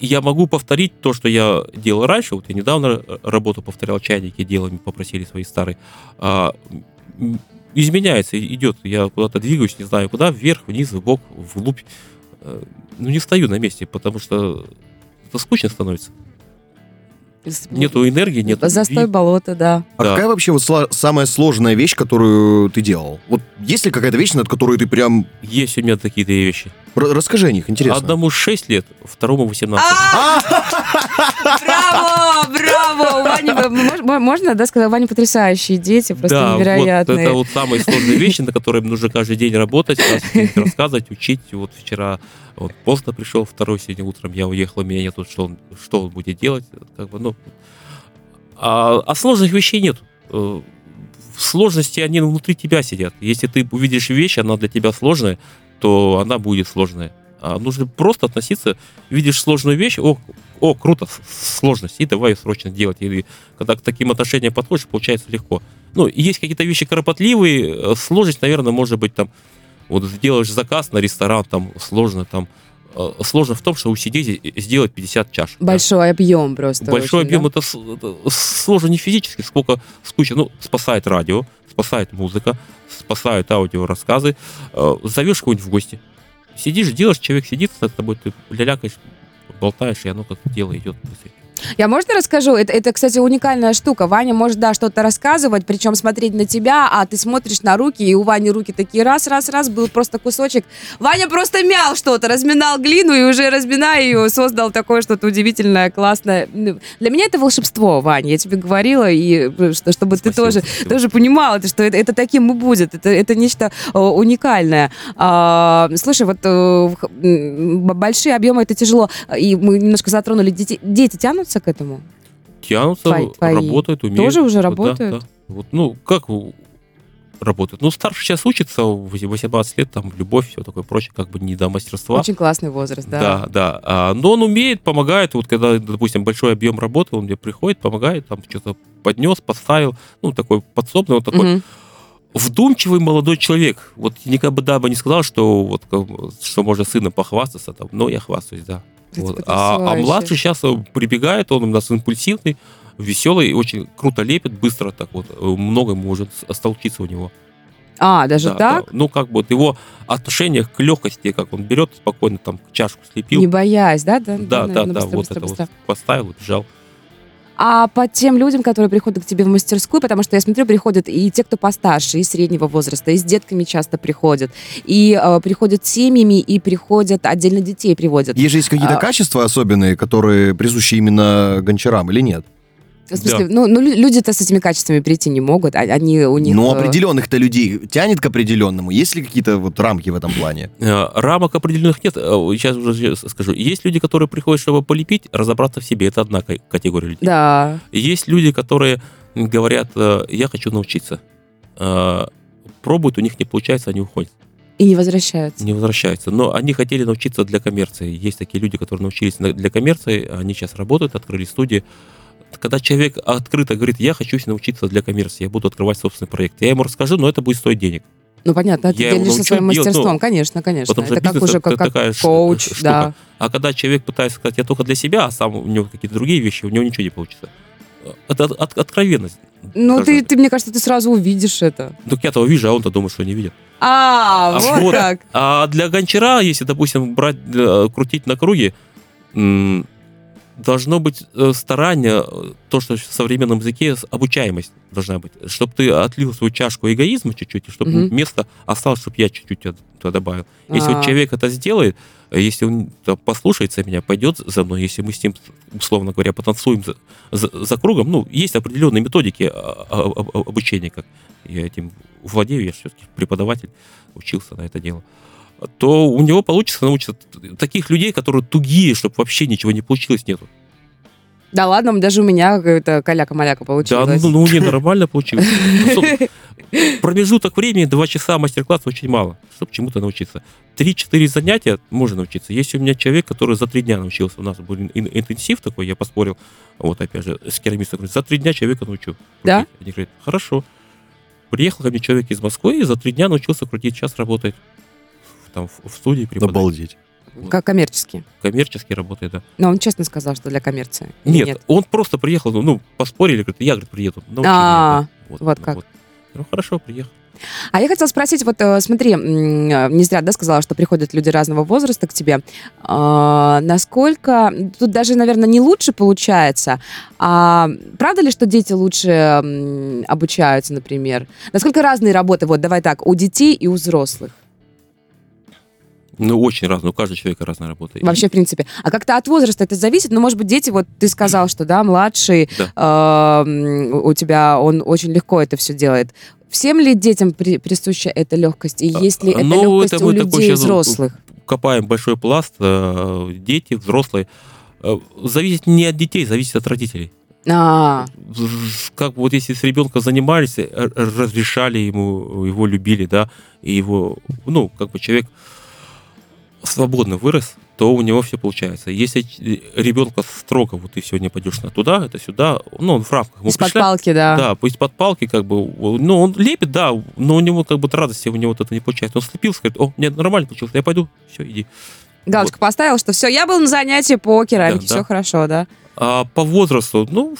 Я могу повторить то, что я делал раньше. Вот я недавно работу повторял, чайники делал, мне попросили свои старые. А, изменяется, идет. Я куда-то двигаюсь, не знаю куда, вверх, вниз, в бок, вглубь. Э, Ну, не стою на месте, потому что это скучно становится. Нету энергии, нету Застой любви. болота, да. А Да. какая вообще вот сла- самая сложная вещь, которую ты делал? Вот есть ли какая-то вещь, над которой ты прям... Есть у меня такие две вещи. Р- расскажи о них, интересно. Одному 6 лет, второму 18. А! Браво, браво! Мо- можно, да, сказать, у Вани потрясающие дети, просто да, вот невероятные. это вот самые сложные вещи, на которые нужно каждый день работать, рассказывать, учить. Вот вчера вот поздно пришел, второй сегодня утром я уехал, меня нет, что он, что он будет делать. Как бы, ну, а, а сложных вещей нет. Э, Сложности, они внутри тебя сидят. Если ты увидишь вещь, она для тебя сложная, то она будет сложная. А нужно просто относиться, видишь сложную вещь, о, о круто, сложность, и давай срочно делать. И когда к таким отношениям подходишь, получается легко. Ну, есть какие-то вещи кропотливые, э, сложность, наверное, может быть там, вот сделаешь заказ на ресторан, там сложно, там, э, сложно в том, что усидеть и сделать 50 чаш. да. Большой объем просто. Большой очень, объем да? это, это сложно не физически, сколько скучно. Ну, спасает радио, спасает музыка, спасают аудиорассказы. Э, Зовешь кого-нибудь в гости. Сидишь, делаешь, человек сидит с тобой, ты лялякаешь, болтаешь, и оно как дело идет. Я можно расскажу? Это, это, кстати, уникальная штука. Ваня может, да, что-то рассказывать, причем смотреть на тебя, а ты смотришь на руки, и у Вани руки такие раз, раз, раз, был просто кусочек. Ваня просто мял что-то, разминал глину и уже разминая ее, создал такое что-то удивительное, классное. Ну, Для меня это волшебство, Ваня, я тебе говорила, и э, что, чтобы ты Спасибо, тоже, спасибо. тоже понимал, это, что это, это таким и будет. Это, это нечто э, уникальное. А, слушай, вот э, большие объемы это тяжело. И мы немножко затронули дети. Дети тянутся к этому? Тянутся, Твои- твои работают, умеют. тоже уже Да, работают? да. Вот, ну, как работают? Ну, старший сейчас учится, в 18 лет, там, любовь, все такое прочее, как бы не до мастерства. Очень классный возраст, да. Да, да. А, но он умеет, помогает. Вот когда, допустим, большой объем работы, он мне приходит, помогает, там что-то поднес, поставил. Ну, такой подсобный, он такой Мгм. вдумчивый молодой человек. Вот никогда бы не сказал, что вот что можно сыном похвастаться, там, но я хвастаюсь, да. Вот. А, а младший сейчас прибегает, он у нас импульсивный, веселый, очень круто лепит, быстро так вот, э, много может столчиться у него. А, даже Да, так? да. Ну, как бы вот его отношение к легкости, как он берет спокойно, там, чашку слепил. Не боясь, да? Да, Да, да, наверное, да, быстро, вот быстро, это быстро. вот поставил, убежал. А по тем людям, которые приходят к тебе в мастерскую, потому что я смотрю, приходят и те, кто постарше, и среднего возраста, и с детками часто приходят, и э, приходят с семьями, и приходят отдельно детей приводят. Есть же есть какие-то А- качества особенные, которые присущи именно гончарам или нет? В смысле, ну, ну, лю- люди-то с этими качествами прийти не могут, а- они у них... Но э, определенных-то людей тянет к определенному. Есть ли какие-то вот рамки в этом плане? Э, Рамок определенных нет. Э, Сейчас уже скажу. Есть люди, которые приходят, чтобы полепить, разобраться в себе. Это одна ка- категория людей. Да. Есть люди, которые говорят, э, я хочу научиться. Э, Пробуют, у них не получается, они уходят, И не возвращаются. не возвращаются. Но они хотели научиться для коммерции. Есть такие люди, которые научились на- для коммерции, они сейчас работают, открыли студии. Когда человек открыто говорит, я хочу научиться для коммерции, я буду открывать собственный проект, я ему расскажу, но это будет стоить денег. Ну, понятно, ты Я делишься своим делать, мастерством, ну, конечно, конечно. Потому Это как уже это как, как такая коуч, штука. да. А когда человек пытается сказать, я только для себя, а сам у него какие-то другие вещи, у него ничего не получится. Это от- от- откровенность. Ну, ты, ты, мне кажется, ты сразу увидишь это. Так я-то увижу, а он-то думает, что не видит. А, А вот вот. как. А для гончара, если, допустим, брать, э, крутить на круге, должно быть э, старание, э, то, что в современном языке обучаемость должна быть. Чтобы ты отлил свою чашку эгоизма чуть-чуть, и чтобы Мгм. место осталось, чтобы я чуть-чуть туда- добавил. Если А. вот человек это сделает, э, если он послушается меня, пойдет за мной, если мы с ним, условно говоря, потанцуем за, за- за кругом, ну, есть определенные методики а, а, а, обучения, как я этим владею, я все-таки преподаватель, учился на это дело, то у него получится научиться таких людей, которые тугие, чтобы вообще ничего не получилось, нету. Да ладно, даже у меня это каляка-маляка Да, получилось. ну, ну, не нормально получилось. Особенно Промежуток времени, два часа мастер-класса очень мало, чтобы чему-то научиться. Три-четыре занятия можно научиться. Есть у меня человек, который за три дня научился. У нас был ин- интенсив такой, я поспорил, вот опять же, с керамистом. говорю, За три дня человека научу. Да? Они говорят, хорошо. Приехал ко мне человек из Москвы и за три дня научился крутить. Сейчас работает там в студии преподает. Обалдеть. Как коммерчески. Коммерчески работает, да. Но он честно сказал, что для коммерции. Или Нет, он просто приехал, ну, ну, поспорили, говорит, я, говорит, приеду. А, меня, да. вот как. Ну, хорошо, приехал. А я хотела спросить, вот э, смотри, э, не зря, да, сказала, что приходят люди разного возраста к тебе. А, насколько, тут даже, наверное, не лучше получается, а правда ли, что дети лучше обучаются, например? Насколько разные работы, вот давай так, у детей и у взрослых? Ну, очень разно, у каждого человека разная работа. Вообще, в принципе. А как-то от возраста это зависит? Ну, может быть, дети, вот ты сказал, что, да, младший, Да. э, у тебя, он очень легко это все делает. Всем ли детям при- присуща эта легкость? И А, есть ли эта ну, легкость это у людей взрослых? Копаем большой пласт, э, дети, взрослые. Э, Зависит не от детей, зависит от родителей. А, Как вот если с ребенком занимались, э, разрешали ему, его любили, да, и его, ну, как бы человек свободно вырос, то у него все получается. Если ч- ребенка строго, вот ты сегодня пойдешь на туда, это сюда, ну, он в рамках. Мы из-под палки, да. Да, пусть под палки, как бы, ну, он лепит, да, но у него как бы радости, у него вот это не получается. Он слепился, говорит, о, мне нормально получилось, я пойду, все, иди. Галочку поставил, что все, я был на занятии по керамике, Да, все да. хорошо, да. А по возрасту, ну,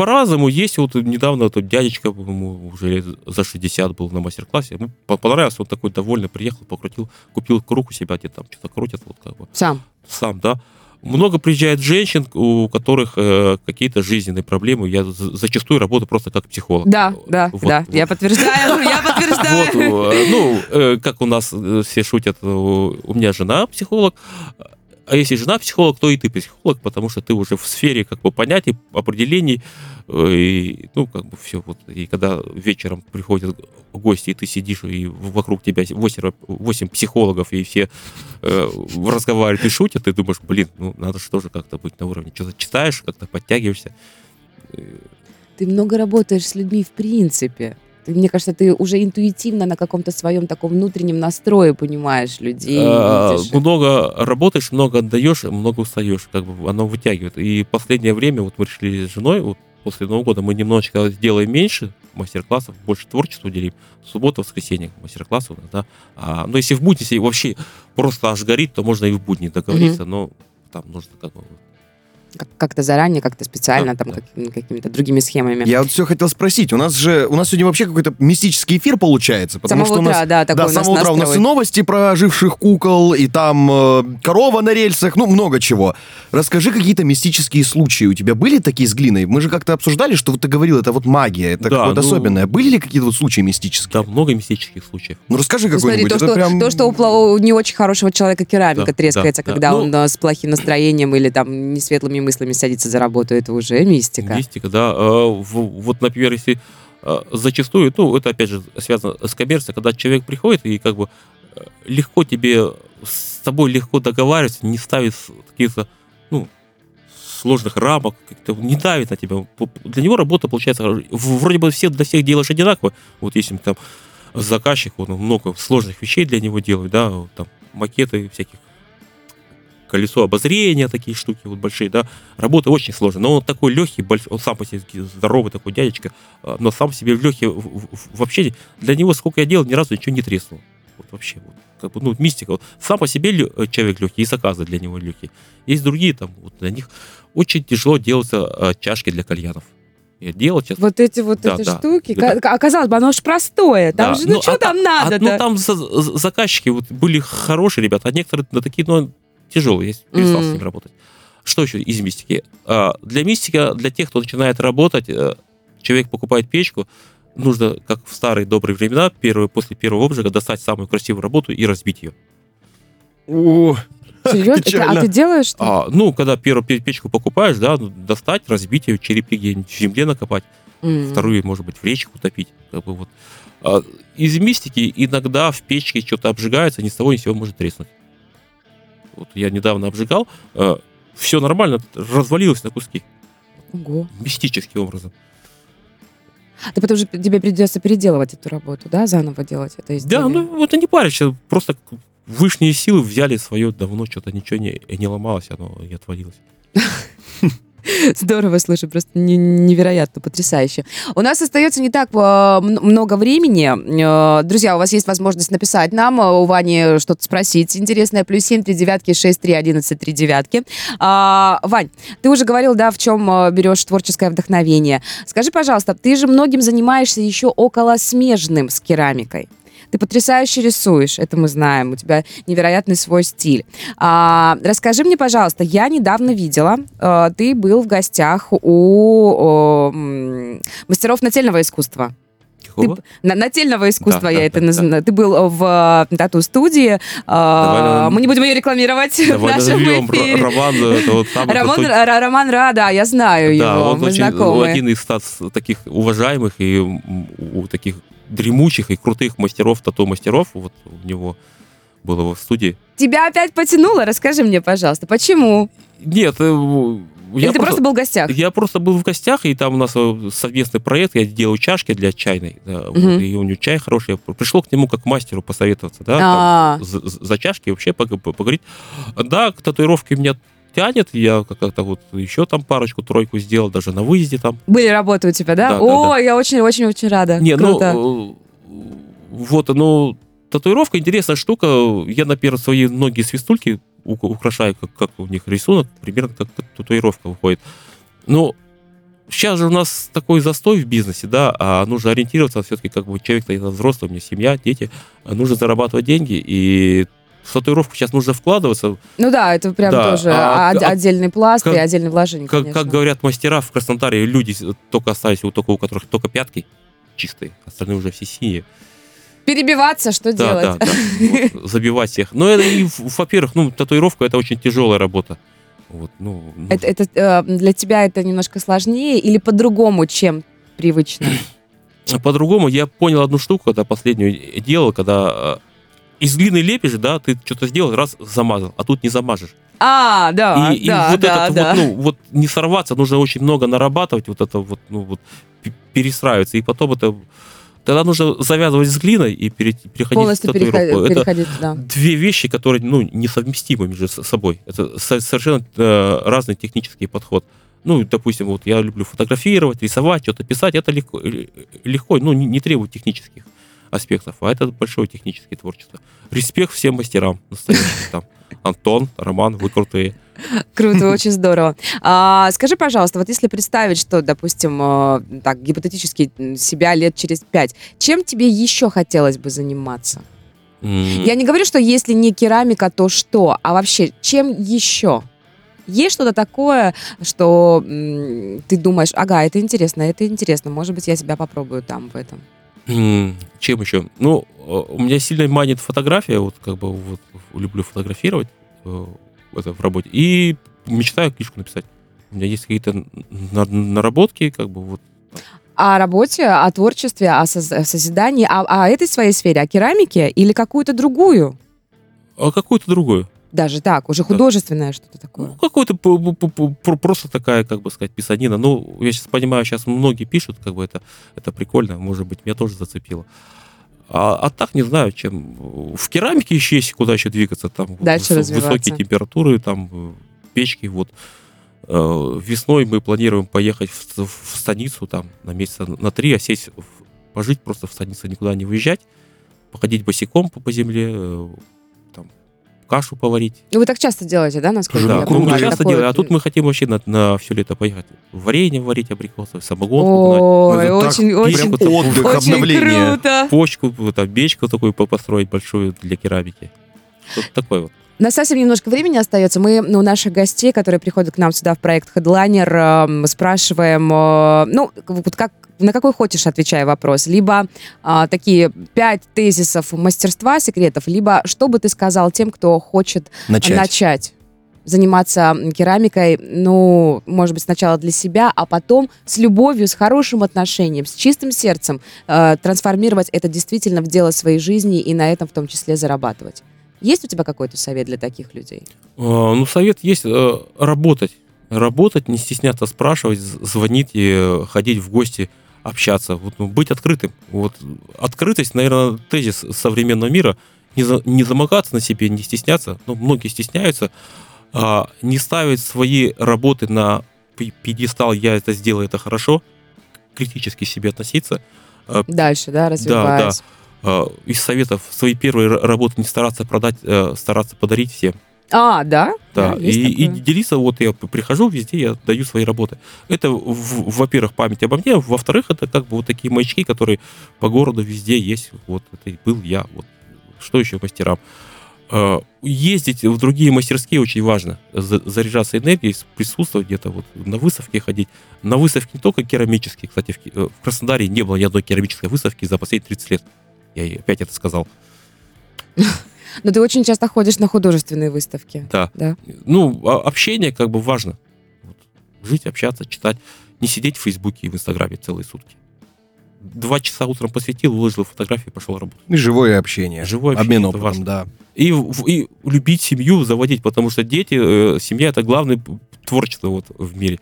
по-разному. Есть вот недавно тот дядечка, ему уже за 60 был на мастер-классе. Ему по- понравился, он такой довольный, приехал, покрутил, купил круг у себя, где там что-то крутят, вот как бы Сам. сам, да. много приезжает женщин, у которых э, какие-то жизненные проблемы. Я за- зачастую работаю просто как психолог. Да, да, Вот, да. вот. Я подтверждаю, я Вот, подтверждаю. э, ну, э, как у нас э, все шутят, у меня жена психолог, а если жена психолог, то и ты психолог, потому что ты уже в сфере как бы понятий, определений, э, и, ну, как бы все. Вот. И когда вечером приходят гости, и ты сидишь, и вокруг тебя 8, 8 психологов, и все э, разговаривают и шутят, ты думаешь, блин, ну, надо же тоже как-то быть на уровне. Что-то читаешь, как-то подтягиваешься. Ты много работаешь с людьми в принципе. Мне кажется, ты уже интуитивно на каком-то своем таком внутреннем настрое понимаешь людей. А, много работаешь, много отдаешь, много устаешь, как бы оно вытягивает. И последнее время вот мы решили с женой, вот после Нового года мы немножечко сделаем меньше мастер-классов, больше творчества уделим. Суббота, воскресенье мастер-классы у нас, да. А, но если в будни, если вообще просто аж горит, то можно и в будни договориться, но там нужно как бы... Как- Как-то заранее, как-то специально, Да, там да. какими- какими-то другими схемами. Я вот все хотел спросить. У нас же, у нас сегодня вообще какой-то мистический эфир получается. Потому самого что у нас утра, да, такой да, у нас самого утра у нас и новости про оживших кукол, и там э, корова на рельсах, ну, много чего. Расскажи какие-то мистические случаи. У тебя были такие с глиной? Мы же как-то обсуждали, что вот ты говорил, это вот магия, это Да, какое-то ну- особенное. Были ли какие-то вот случаи мистические? Да, много мистических случаев. Ну, расскажи Ну, смотри, какой-нибудь. то, Это что, прям- то, что у, у не очень хорошего человека керамика Да, трескается, да, да. когда Ну- он э, с плохим настроением или там несветлыми мыслями садится за работу, это уже мистика. Мистика, да. В- Вот, например, если э, зачастую, ну, это опять же связано с коммерцией, когда человек приходит и как бы э, легко тебе, с тобой легко договариваться, не ставит каких-то, ну, сложных рамок, как-то не давит на тебя. Для него работа получается, вроде бы все для всех делаешь одинаково, вот если там заказчик, он много сложных вещей для него делает, да, там макеты всяких колесо обозрения, такие штуки вот большие, да, работа очень сложная, но он такой легкий, больш- он сам по себе здоровый такой дядечка, а, но сам себе легкий, вообще для него сколько я делал, ни разу ничего не треснуло. Вот вообще, вот, как бы, ну, мистика. Вот, сам по себе э, человек легкий, и заказы для него легкие. Есть другие, там, вот для них очень тяжело делаются а, чашки для кальянов. Я делал, сейчас. Вот эти вот Да, эти да. штуки, ка- оказалось бы, оно же простое. Там Да, же, ну, ну, что а там та- надо а, ну, там за- за- заказчики вот были хорошие ребята, а некоторые на такие, ну, тяжелые, я перестал с Мгм. ними работать. Что еще из мистики? А, для мистики, для тех, кто начинает работать, э, человек покупает печку, нужно, как в старые добрые времена, первые, после первого обжига достать самую красивую работу и разбить ее. О, Серьезно? Печально. А ты делаешь что? А, ну, когда первую пе- печку покупаешь, да, ну, достать, разбить ее, черепки где-нибудь в земле накопать, М. вторую, может быть, в речку топить. Как бы вот. А, из мистики иногда в печке что-то обжигается, ни с того ни с сего может треснуть. Вот я недавно обжигал, все нормально, развалилось на куски. Ого. Мистическим образом. Ты потом же тебе придется переделывать эту работу, да, заново делать это изделие? Да, ну вот и не паришься, просто вышние силы взяли свое давно, что-то ничего не, не ломалось, оно и отвалилось. Здорово, слушай, просто не- невероятно, потрясающе. У нас остается не так м- много времени. Э, Друзья, у вас есть возможность написать нам, э, у Вани что-то спросить интересное. Плюс семь, три девятки, шесть, три, одиннадцать, три девятки. А, Вань, ты уже говорил, да, в чем э, берешь творческое вдохновение. Скажи, пожалуйста, ты же многим занимаешься еще около смежным с керамикой. Ты потрясающе рисуешь, это мы знаем. У тебя невероятный свой стиль. А, расскажи мне, пожалуйста, я недавно видела, э, ты был в гостях у м, мастеров нательного искусства. Какого? На- нательного искусства Да, я да, это да, называю. Ты был в э, тату-студии. А, мы не будем ее рекламировать в нашем эфире. Роман, это вот самый Роман, крутой Ра- Роман Ра, да, я знаю Да, его, он мы очень, ну, знакомы. один из таких уважаемых и у таких дремучих и крутых мастеров, тату-мастеров, вот у него было его в студии. Тебя опять потянуло? Расскажи мне, пожалуйста, почему? Нет, э, Или я ты просто был в гостях? Я просто был в гостях, и там у нас э, совместный проект, я делаю чашки для чайной, да, вот, Мгм. и у него чай хороший. Я пришел к нему как к мастеру посоветоваться, да, А. там, за, за чашки вообще пог- пог- поговорить. Да, к татуировке меня тянет, я как-то вот еще там парочку-тройку сделал, даже на выезде там. Были работы у тебя, да? Да, да, О, да. я очень-очень-очень рада. Не, Круто. ну, вот, ну, татуировка интересная штука. Я, например, свои ноги свистульки украшаю, как, как у них рисунок, примерно как татуировка выходит. Но сейчас же у нас такой застой в бизнесе, да, а нужно ориентироваться все-таки, как бы человек-то взрослый, у меня семья, дети, нужно зарабатывать деньги, и в татуировку сейчас нужно вкладываться. Ну да, это прям Да, тоже а- а- а- отдельный пласт как- и отдельное вложение, Как, конечно. как говорят мастера в Краснодаре, люди только остались, у только у которых только пятки чистые, остальные уже все синие. Перебиваться, что Да, делать? да, да. Вот, забивать всех. Но это, и, во-первых, ну, татуировка это очень тяжелая работа. Вот, ну, ну, Это, это, э, для тебя это немножко сложнее или по-другому, чем привычно? По-другому я понял одну штуку, когда последнюю делал, когда э, из глины лепишь, да, ты что-то сделал, раз замазал, а тут не замажешь. А, да, и, и да, вот да, этот да. вот, ну, вот не сорваться, нужно очень много нарабатывать, вот это вот, ну, вот, перестраиваться, и потом это, тогда нужно завязывать с глиной и пере- переходить Полностью в татуировку. переходить, Это да. две вещи, которые, ну, несовместимы между собой. Это со- совершенно э, разный технический подход. Ну, допустим, вот я люблю фотографировать, рисовать, что-то писать, это легко, легко ну, не, не требует технических аспектов, а это большое техническое творчество. Респект всем мастерам настоящим там. Антон, Роман, вы крутые. Круто, очень здорово. А, скажи, пожалуйста, вот если представить, что, допустим, э, так, гипотетически себя лет через пять, чем тебе еще хотелось бы заниматься? М, Я не говорю, что если не керамика, то что? А вообще, чем еще? Есть что-то такое, что м, ты думаешь, ага, это интересно, это интересно, может быть, я себя попробую там в этом. Чем еще? Ну, э, у меня сильно манит фотография, вот как бы вот люблю фотографировать э, это в работе. И мечтаю книжку написать. У меня есть какие-то на- наработки, как бы вот О работе, о творчестве, о соз- о созидании, о, о этой своей сфере, о керамике или какую-то другую? а какую-то другую. Даже так, уже художественное что-то такое. Ну, п- просто такая, как бы сказать, писанина. Ну, я сейчас понимаю, сейчас многие пишут, как бы это, это прикольно, может быть, меня тоже зацепило. А, а так не знаю, чем. В керамике еще есть куда еще двигаться. Там Дальше выс- высокие температуры, там э, печки. Вот Э, весной мы планируем поехать в, в станицу там на месяца на три, а сесть, пожить просто в станице, никуда не выезжать, походить босиком по, по земле, э, кашу поварить. Ну, Вы так часто делаете, да, насколько Да, я ну, понимаю? мы часто делаем, а тут мы хотим вообще на, на все лето поехать. Варенье варить, абрикосов, самогонку гнать, Ой, Это так, очень, прям очень, вот отдых, очень обновление. круто. почку, вот, там, печку такую по- построить большую для керамики. Что-то такое вот. У нас совсем немножко времени остается. Мы ну, у наших гостей, которые приходят к нам сюда в проект Headliner, эм, спрашиваем, э, ну, вот как, на какой хочешь, отвечай вопрос. Либо а, такие пять тезисов мастерства, секретов, либо что бы ты сказал тем, кто хочет Начать. начать заниматься керамикой, ну, может быть, сначала для себя, а потом с любовью, с хорошим отношением, с чистым сердцем э, трансформировать это действительно в дело своей жизни и на этом в том числе зарабатывать. Есть у тебя какой-то совет для таких людей? А, Ну, совет есть э, работать. Работать, не стесняться спрашивать, звонить и э, ходить в гости, общаться. Вот, ну, быть открытым. Вот открытость, наверное, тезис современного мира. Не, за- не замыкаться на себе, не стесняться. Ну, многие стесняются. а, не ставить свои работы на пьедестал «я это сделаю, это хорошо», критически к себе относиться. Дальше, да, развиваясь. А, из советов свои первые работы не стараться продать, э, стараться подарить всем. А, да? Да, есть и, и делиться, вот я прихожу везде, я даю свои работы. Это, во-первых, память обо мне, во-вторых, это как бы вот такие маячки, которые по городу везде есть. Вот это был я. Вот. Что еще мастерам? Э, Ездить в другие мастерские очень важно. За- Заряжаться энергией, присутствовать где-то, вот, на выставке ходить. На выставке не только керамические, кстати, э, в Краснодаре не было ни одной керамической выставки за последние 30 лет. Я опять это сказал. Но ты очень часто ходишь на художественные выставки. Да. Да. Ну, а- общение как бы важно. Вот. Жить, общаться, читать. Не сидеть в Фейсбуке и в Инстаграме целые сутки. Два часа утром посвятил, выложил фотографии, пошел работать. И живое общение. Живое Обмен общение, это опытом, важно. да. И, и любить семью, заводить, потому что дети, э, семья это главное п- творчество вот в мире.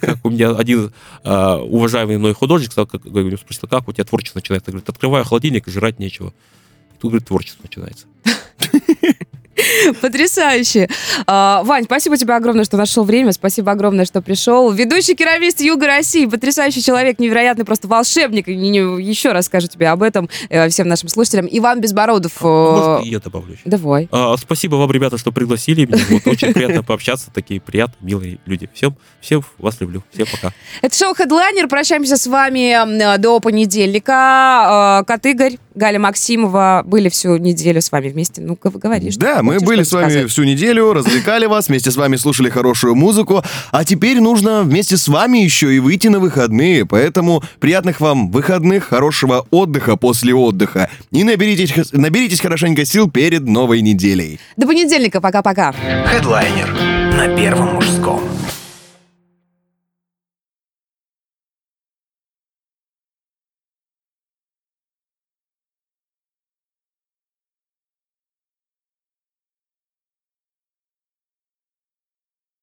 Как у меня один а, уважаемый мной художник сказал, как, говорю, спросил, как у тебя творчество начинается? Говорит, открываю холодильник, жрать нечего. И тут, говорит, творчество начинается. Потрясающе. А, Вань, спасибо тебе огромное, что нашел время. Спасибо огромное, что пришел. Ведущий керамист Юга России. Потрясающий человек, невероятный, просто волшебник. Еще раз скажу тебе об этом э, всем нашим слушателям. Иван Безбородов. э, Может, я добавлю еще. Давай. А, спасибо вам, ребята, что пригласили меня. Вот, очень приятно пообщаться. Такие приятные, милые люди. Всем, всем вас люблю. Всем пока. Это шоу Headliner. Прощаемся с вами до понедельника. Кот Игорь, Галя Максимова были всю неделю с вами вместе. Ну, г- говори. что Да, мы хочешь были с вами сказать. всю неделю, развлекали вас, вместе с вами слушали хорошую музыку, а теперь нужно вместе с вами еще и выйти на выходные, поэтому приятных вам выходных, хорошего отдыха после отдыха и наберитесь, наберитесь хорошенько сил перед новой неделей. До понедельника. Пока-пока. Хедлайнер на Первом мужском.